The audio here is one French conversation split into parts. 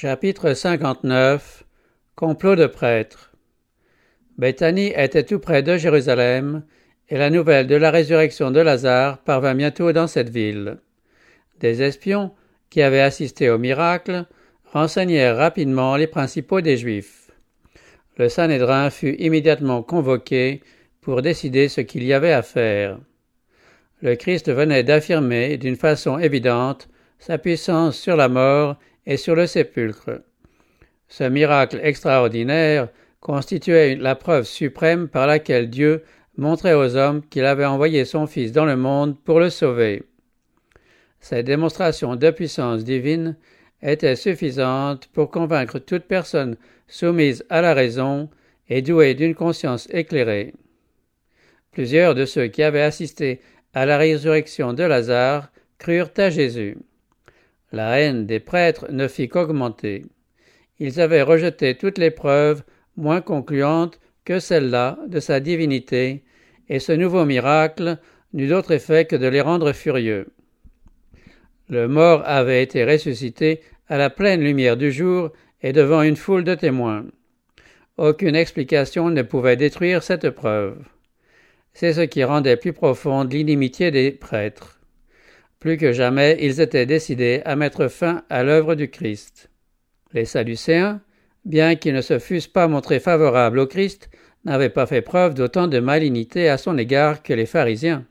Chapitre 59 Complot de prêtres Bethanie était tout près de Jérusalem, et la nouvelle de la résurrection de Lazare parvint bientôt dans cette ville. Des espions, qui avaient assisté au miracle, renseignèrent rapidement les principaux des Juifs. Le Sanhédrin fut immédiatement convoqué pour décider ce qu'il y avait à faire. Le Christ venait d'affirmer d'une façon évidente sa puissance sur la mort et sur le sépulcre. Ce miracle extraordinaire constituait la preuve suprême par laquelle Dieu montrait aux hommes qu'il avait envoyé son Fils dans le monde pour le sauver. Cette démonstration de puissance divine était suffisante pour convaincre toute personne soumise à la raison et douée d'une conscience éclairée. Plusieurs de ceux qui avaient assisté à la résurrection de Lazare crurent à Jésus. La haine des prêtres ne fit qu'augmenter. Ils avaient rejeté toutes les preuves moins concluantes que celle-là de sa divinité, et ce nouveau miracle n'eut d'autre effet que de les rendre furieux. Le mort avait été ressuscité à la pleine lumière du jour et devant une foule de témoins. Aucune explication ne pouvait détruire cette preuve. C'est ce qui rendait plus profonde l'inimitié des prêtres. Plus que jamais, ils étaient décidés à mettre fin à l'œuvre du Christ. Les Sadducéens, bien qu'ils ne se fussent pas montrés favorables au Christ, n'avaient pas fait preuve d'autant de malignité à son égard que les pharisiens.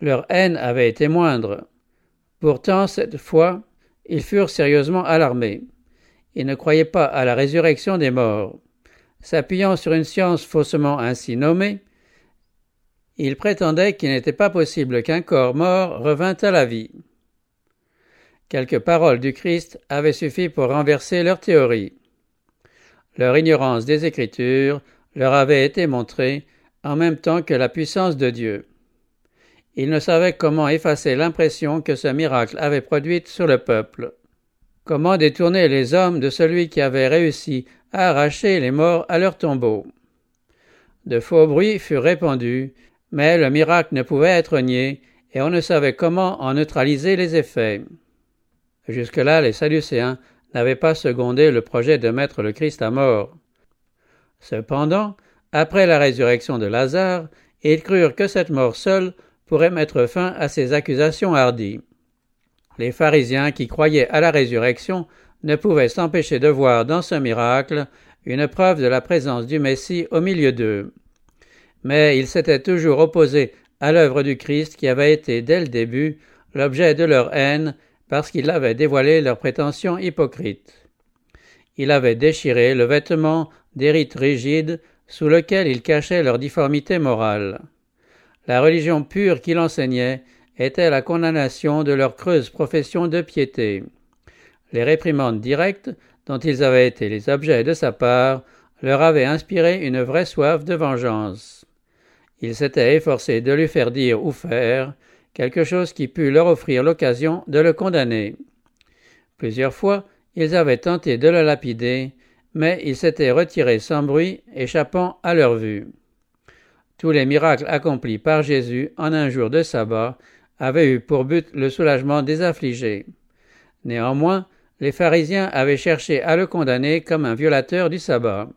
Leur haine avait été moindre. Pourtant, cette fois, ils furent sérieusement alarmés. Ils ne croyaient pas à la résurrection des morts. S'appuyant sur une science faussement ainsi nommée, il prétendait qu'il n'était pas possible qu'un corps mort revint à la vie. Quelques paroles du Christ avaient suffi pour renverser leur théorie. Leur ignorance des Écritures leur avait été montrée en même temps que la puissance de Dieu. Ils ne savaient comment effacer l'impression que ce miracle avait produite sur le peuple. Comment détourner les hommes de celui qui avait réussi à arracher les morts à leur tombeau. De faux bruits furent répandus mais le miracle ne pouvait être nié, et on ne savait comment en neutraliser les effets. Jusque-là, les Sadducéens n'avaient pas secondé le projet de mettre le Christ à mort. Cependant, après la résurrection de Lazare, ils crurent que cette mort seule pourrait mettre fin à ces accusations hardies. Les pharisiens qui croyaient à la résurrection ne pouvaient s'empêcher de voir dans ce miracle une preuve de la présence du Messie au milieu d'eux mais ils s'étaient toujours opposés à l'œuvre du Christ qui avait été dès le début l'objet de leur haine parce qu'il avait dévoilé leurs prétentions hypocrites. Il avait déchiré le vêtement des rites rigides sous lequel ils cachaient leur difformité morale. La religion pure qu'il enseignait était la condamnation de leur creuse profession de piété. Les réprimandes directes dont ils avaient été les objets de sa part leur avaient inspiré une vraie soif de vengeance il s'était efforcé de lui faire dire ou faire quelque chose qui pût leur offrir l'occasion de le condamner. Plusieurs fois, ils avaient tenté de le lapider, mais il s'était retiré sans bruit, échappant à leur vue. Tous les miracles accomplis par Jésus en un jour de sabbat avaient eu pour but le soulagement des affligés. Néanmoins, les pharisiens avaient cherché à le condamner comme un violateur du sabbat.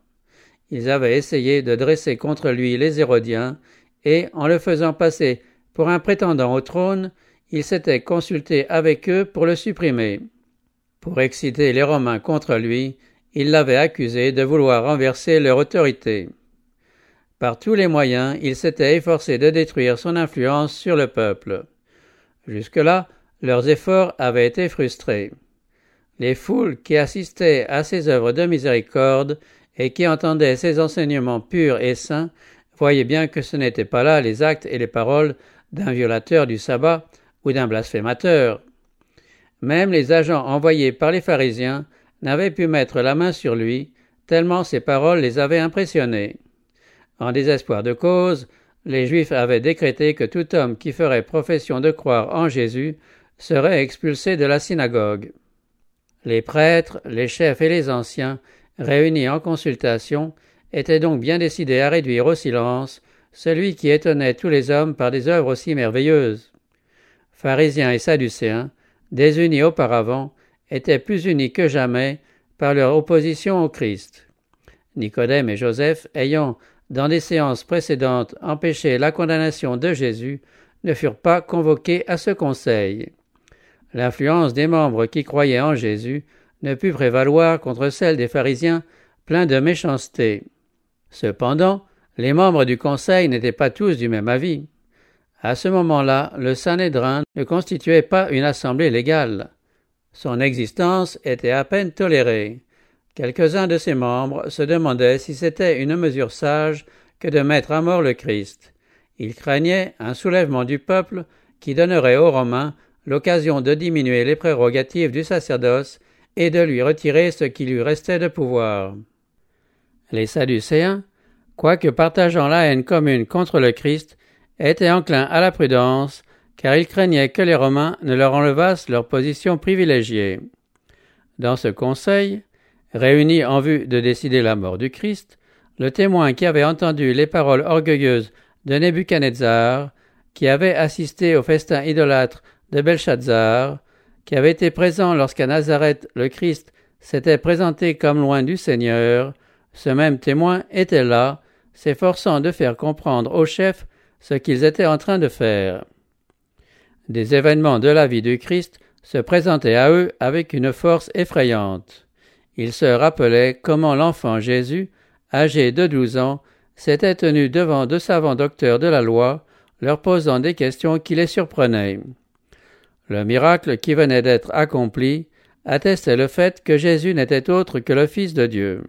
Ils avaient essayé de dresser contre lui les Hérodiens, et, en le faisant passer pour un prétendant au trône, ils s'étaient consultés avec eux pour le supprimer. Pour exciter les Romains contre lui, ils l'avaient accusé de vouloir renverser leur autorité. Par tous les moyens, ils s'étaient efforcés de détruire son influence sur le peuple. Jusque-là, leurs efforts avaient été frustrés. Les foules qui assistaient à ces œuvres de miséricorde et qui entendaient ces enseignements purs et saints voyaient bien que ce n'étaient pas là les actes et les paroles d'un violateur du sabbat ou d'un blasphémateur. Même les agents envoyés par les pharisiens n'avaient pu mettre la main sur lui, tellement ces paroles les avaient impressionnés. En désespoir de cause, les Juifs avaient décrété que tout homme qui ferait profession de croire en Jésus serait expulsé de la synagogue. Les prêtres, les chefs et les anciens réunis en consultation, étaient donc bien décidés à réduire au silence celui qui étonnait tous les hommes par des œuvres aussi merveilleuses. Pharisiens et Sadducéens, désunis auparavant, étaient plus unis que jamais par leur opposition au Christ. Nicodème et Joseph, ayant, dans des séances précédentes, empêché la condamnation de Jésus, ne furent pas convoqués à ce conseil. L'influence des membres qui croyaient en Jésus ne put prévaloir contre celle des pharisiens pleins de méchanceté. Cependant, les membres du conseil n'étaient pas tous du même avis. À ce moment-là, le Sanhédrin ne constituait pas une assemblée légale. Son existence était à peine tolérée. Quelques-uns de ses membres se demandaient si c'était une mesure sage que de mettre à mort le Christ. Ils craignaient un soulèvement du peuple qui donnerait aux Romains l'occasion de diminuer les prérogatives du sacerdoce et de lui retirer ce qui lui restait de pouvoir. Les Sadducéens, quoique partageant la haine commune contre le Christ, étaient enclins à la prudence, car ils craignaient que les Romains ne leur enlevassent leur position privilégiée. Dans ce conseil, réuni en vue de décider la mort du Christ, le témoin qui avait entendu les paroles orgueilleuses de Nebuchadnezzar, qui avait assisté au festin idolâtre de Belshazzar, qui avait été présent lorsqu'à Nazareth le Christ s'était présenté comme loin du Seigneur, ce même témoin était là, s'efforçant de faire comprendre aux chefs ce qu'ils étaient en train de faire. Des événements de la vie du Christ se présentaient à eux avec une force effrayante. Ils se rappelaient comment l'enfant Jésus, âgé de douze ans, s'était tenu devant deux savants docteurs de la loi, leur posant des questions qui les surprenaient. Le miracle qui venait d'être accompli attestait le fait que Jésus n'était autre que le Fils de Dieu.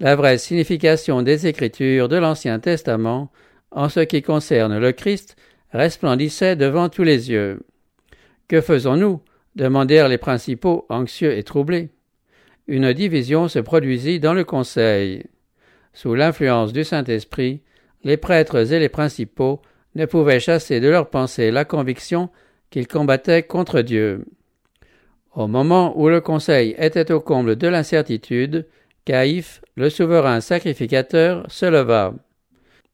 La vraie signification des Écritures de l'Ancien Testament, en ce qui concerne le Christ, resplendissait devant tous les yeux. Que faisons-nous? demandèrent les principaux anxieux et troublés. Une division se produisit dans le conseil. Sous l'influence du Saint-Esprit, les prêtres et les principaux ne pouvaient chasser de leur pensée la conviction qu'ils combattaient contre Dieu. Au moment où le Conseil était au comble de l'incertitude, Caïphe, le souverain sacrificateur, se leva.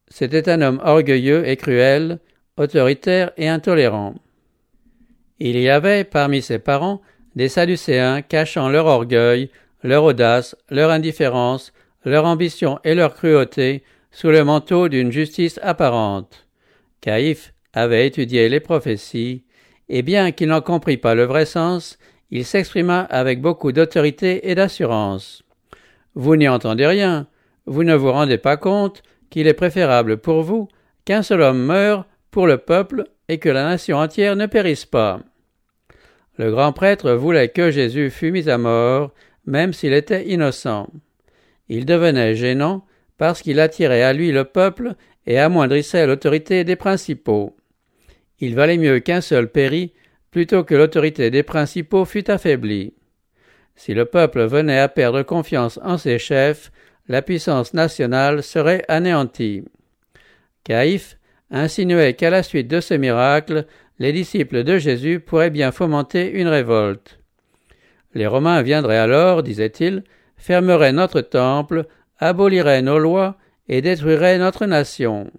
C'était un homme orgueilleux et cruel, autoritaire et intolérant. Il y avait parmi ses parents des Sadducéens cachant leur orgueil, leur audace, leur indifférence, leur ambition et leur cruauté sous le manteau d'une justice apparente. Caïphe avait étudié les prophéties, et bien qu'il n'en comprît pas le vrai sens, il s'exprima avec beaucoup d'autorité et d'assurance. Vous n'y entendez rien, vous ne vous rendez pas compte qu'il est préférable pour vous qu'un seul homme meure pour le peuple et que la nation entière ne périsse pas. Le grand prêtre voulait que Jésus fût mis à mort, même s'il était innocent. Il devenait gênant parce qu'il attirait à lui le peuple et amoindrissait l'autorité des principaux. Il valait mieux qu'un seul pérît plutôt que l'autorité des principaux fût affaiblie. Si le peuple venait à perdre confiance en ses chefs, la puissance nationale serait anéantie. Caïphe insinuait qu'à la suite de ce miracle, les disciples de Jésus pourraient bien fomenter une révolte. Les Romains viendraient alors, disait-il, fermeraient notre temple, aboliraient nos lois et détruiraient notre nation.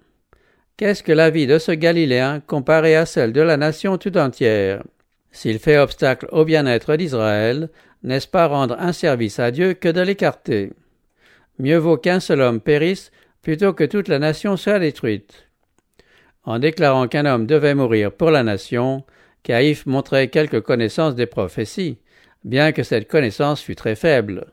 Qu'est-ce que la vie de ce Galiléen comparée à celle de la nation tout entière? S'il fait obstacle au bien-être d'Israël, n'est-ce pas rendre un service à Dieu que de l'écarter? Mieux vaut qu'un seul homme périsse plutôt que toute la nation soit détruite. En déclarant qu'un homme devait mourir pour la nation, Caïphe montrait quelque connaissance des prophéties, bien que cette connaissance fût très faible.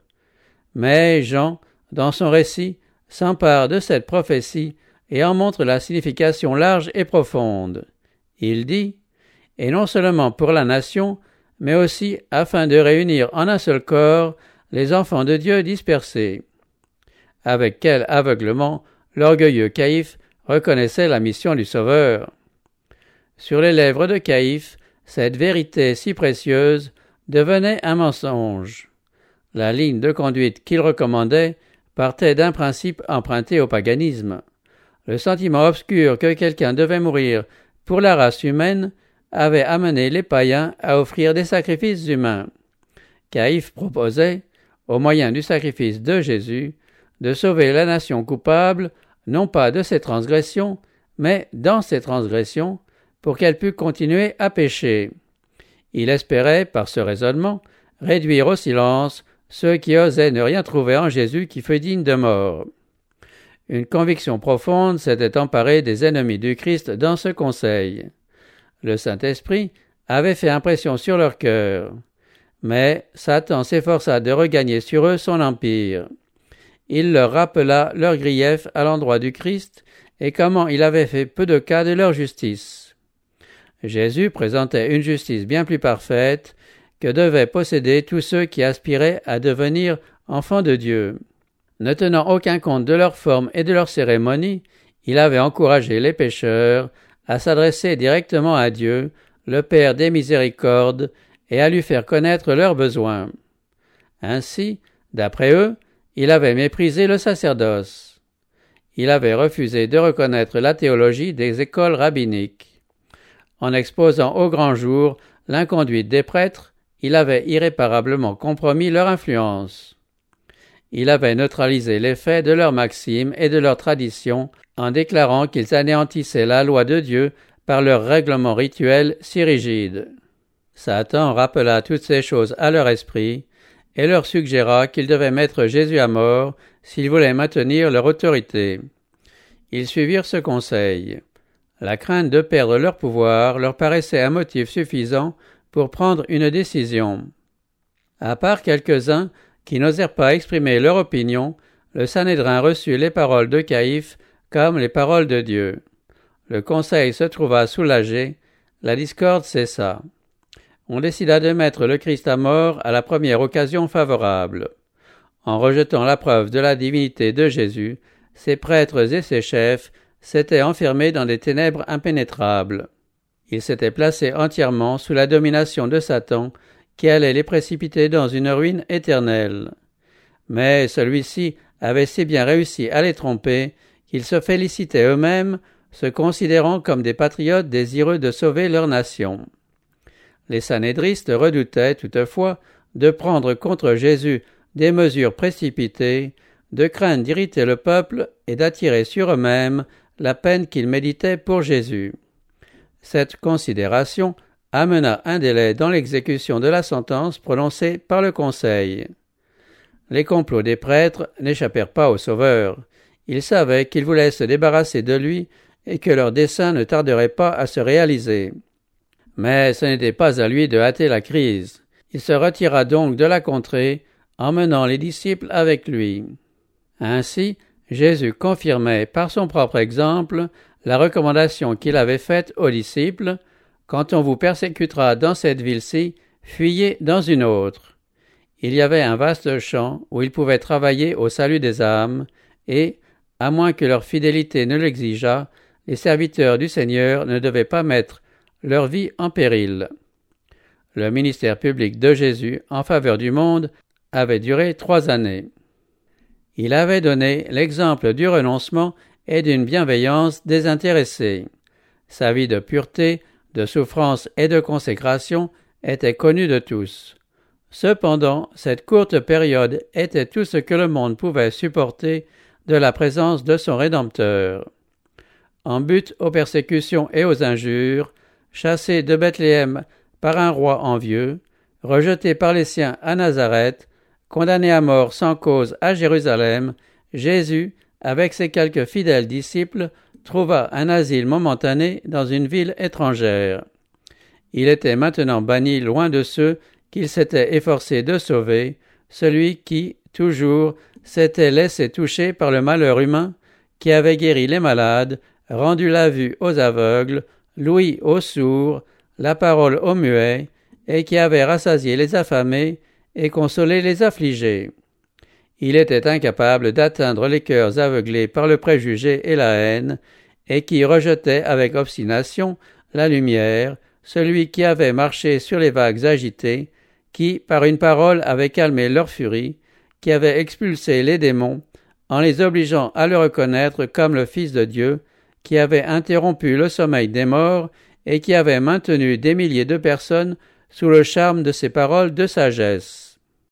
Mais Jean, dans son récit, s'empare de cette prophétie et en montre la signification large et profonde. Il dit Et non seulement pour la nation, mais aussi afin de réunir en un seul corps les enfants de Dieu dispersés. Avec quel aveuglement l'orgueilleux Caïphe reconnaissait la mission du Sauveur. Sur les lèvres de Caïphe, cette vérité si précieuse devenait un mensonge. La ligne de conduite qu'il recommandait partait d'un principe emprunté au paganisme. Le sentiment obscur que quelqu'un devait mourir pour la race humaine avait amené les païens à offrir des sacrifices humains. Caïphe proposait, au moyen du sacrifice de Jésus, de sauver la nation coupable non pas de ses transgressions, mais dans ses transgressions, pour qu'elle pût continuer à pécher. Il espérait, par ce raisonnement, réduire au silence ceux qui osaient ne rien trouver en Jésus qui fut digne de mort. Une conviction profonde s'était emparée des ennemis du Christ dans ce conseil. Le Saint-Esprit avait fait impression sur leur cœur. Mais Satan s'efforça de regagner sur eux son empire. Il leur rappela leurs griefs à l'endroit du Christ et comment il avait fait peu de cas de leur justice. Jésus présentait une justice bien plus parfaite que devaient posséder tous ceux qui aspiraient à devenir enfants de Dieu. Ne tenant aucun compte de leur forme et de leur cérémonie, il avait encouragé les pécheurs à s'adresser directement à Dieu, le Père des miséricordes, et à lui faire connaître leurs besoins. Ainsi, d'après eux, il avait méprisé le sacerdoce. Il avait refusé de reconnaître la théologie des écoles rabbiniques. En exposant au grand jour l'inconduite des prêtres, il avait irréparablement compromis leur influence. Il avait neutralisé l'effet de leurs maximes et de leurs traditions en déclarant qu'ils anéantissaient la loi de Dieu par leurs règlements rituels si rigides. Satan rappela toutes ces choses à leur esprit et leur suggéra qu'ils devaient mettre Jésus à mort s'ils voulaient maintenir leur autorité. Ils suivirent ce conseil. La crainte de perdre leur pouvoir leur paraissait un motif suffisant pour prendre une décision. À part quelques-uns qui n'osèrent pas exprimer leur opinion, le Sanhédrin reçut les paroles de Caïphe comme les paroles de Dieu. Le conseil se trouva soulagé, la discorde cessa on décida de mettre le Christ à mort à la première occasion favorable. En rejetant la preuve de la divinité de Jésus, ses prêtres et ses chefs s'étaient enfermés dans des ténèbres impénétrables. Ils s'étaient placés entièrement sous la domination de Satan, qui allait les précipiter dans une ruine éternelle. Mais celui-ci avait si bien réussi à les tromper qu'ils se félicitaient eux-mêmes, se considérant comme des patriotes désireux de sauver leur nation. Les sanédristes redoutaient toutefois de prendre contre Jésus des mesures précipitées, de craindre d'irriter le peuple et d'attirer sur eux-mêmes la peine qu'ils méditaient pour Jésus. Cette considération amena un délai dans l'exécution de la sentence prononcée par le Conseil. Les complots des prêtres n'échappèrent pas au Sauveur. Ils savaient qu'ils voulaient se débarrasser de lui et que leur dessein ne tarderait pas à se réaliser. Mais ce n'était pas à lui de hâter la crise. Il se retira donc de la contrée, emmenant les disciples avec lui. Ainsi, Jésus confirmait par son propre exemple la recommandation qu'il avait faite aux disciples Quand on vous persécutera dans cette ville-ci, fuyez dans une autre. Il y avait un vaste champ où ils pouvaient travailler au salut des âmes, et, à moins que leur fidélité ne l'exigeât, les serviteurs du Seigneur ne devaient pas mettre leur vie en péril. Le ministère public de Jésus en faveur du monde avait duré trois années. Il avait donné l'exemple du renoncement et d'une bienveillance désintéressée. Sa vie de pureté, de souffrance et de consécration était connue de tous. Cependant, cette courte période était tout ce que le monde pouvait supporter de la présence de son Rédempteur. En but aux persécutions et aux injures, chassé de Bethléem par un roi envieux, rejeté par les siens à Nazareth, condamné à mort sans cause à Jérusalem, Jésus, avec ses quelques fidèles disciples, trouva un asile momentané dans une ville étrangère. Il était maintenant banni loin de ceux qu'il s'était efforcé de sauver, celui qui, toujours, s'était laissé toucher par le malheur humain, qui avait guéri les malades, rendu la vue aux aveugles, l'ouïe aux sourds, la parole aux muets, et qui avait rassasié les affamés et consolé les affligés. Il était incapable d'atteindre les cœurs aveuglés par le préjugé et la haine, et qui rejetait avec obstination la lumière, celui qui avait marché sur les vagues agitées, qui, par une parole, avait calmé leur furie, qui avait expulsé les démons, en les obligeant à le reconnaître comme le Fils de Dieu, qui avait interrompu le sommeil des morts et qui avait maintenu des milliers de personnes sous le charme de ses paroles de sagesse.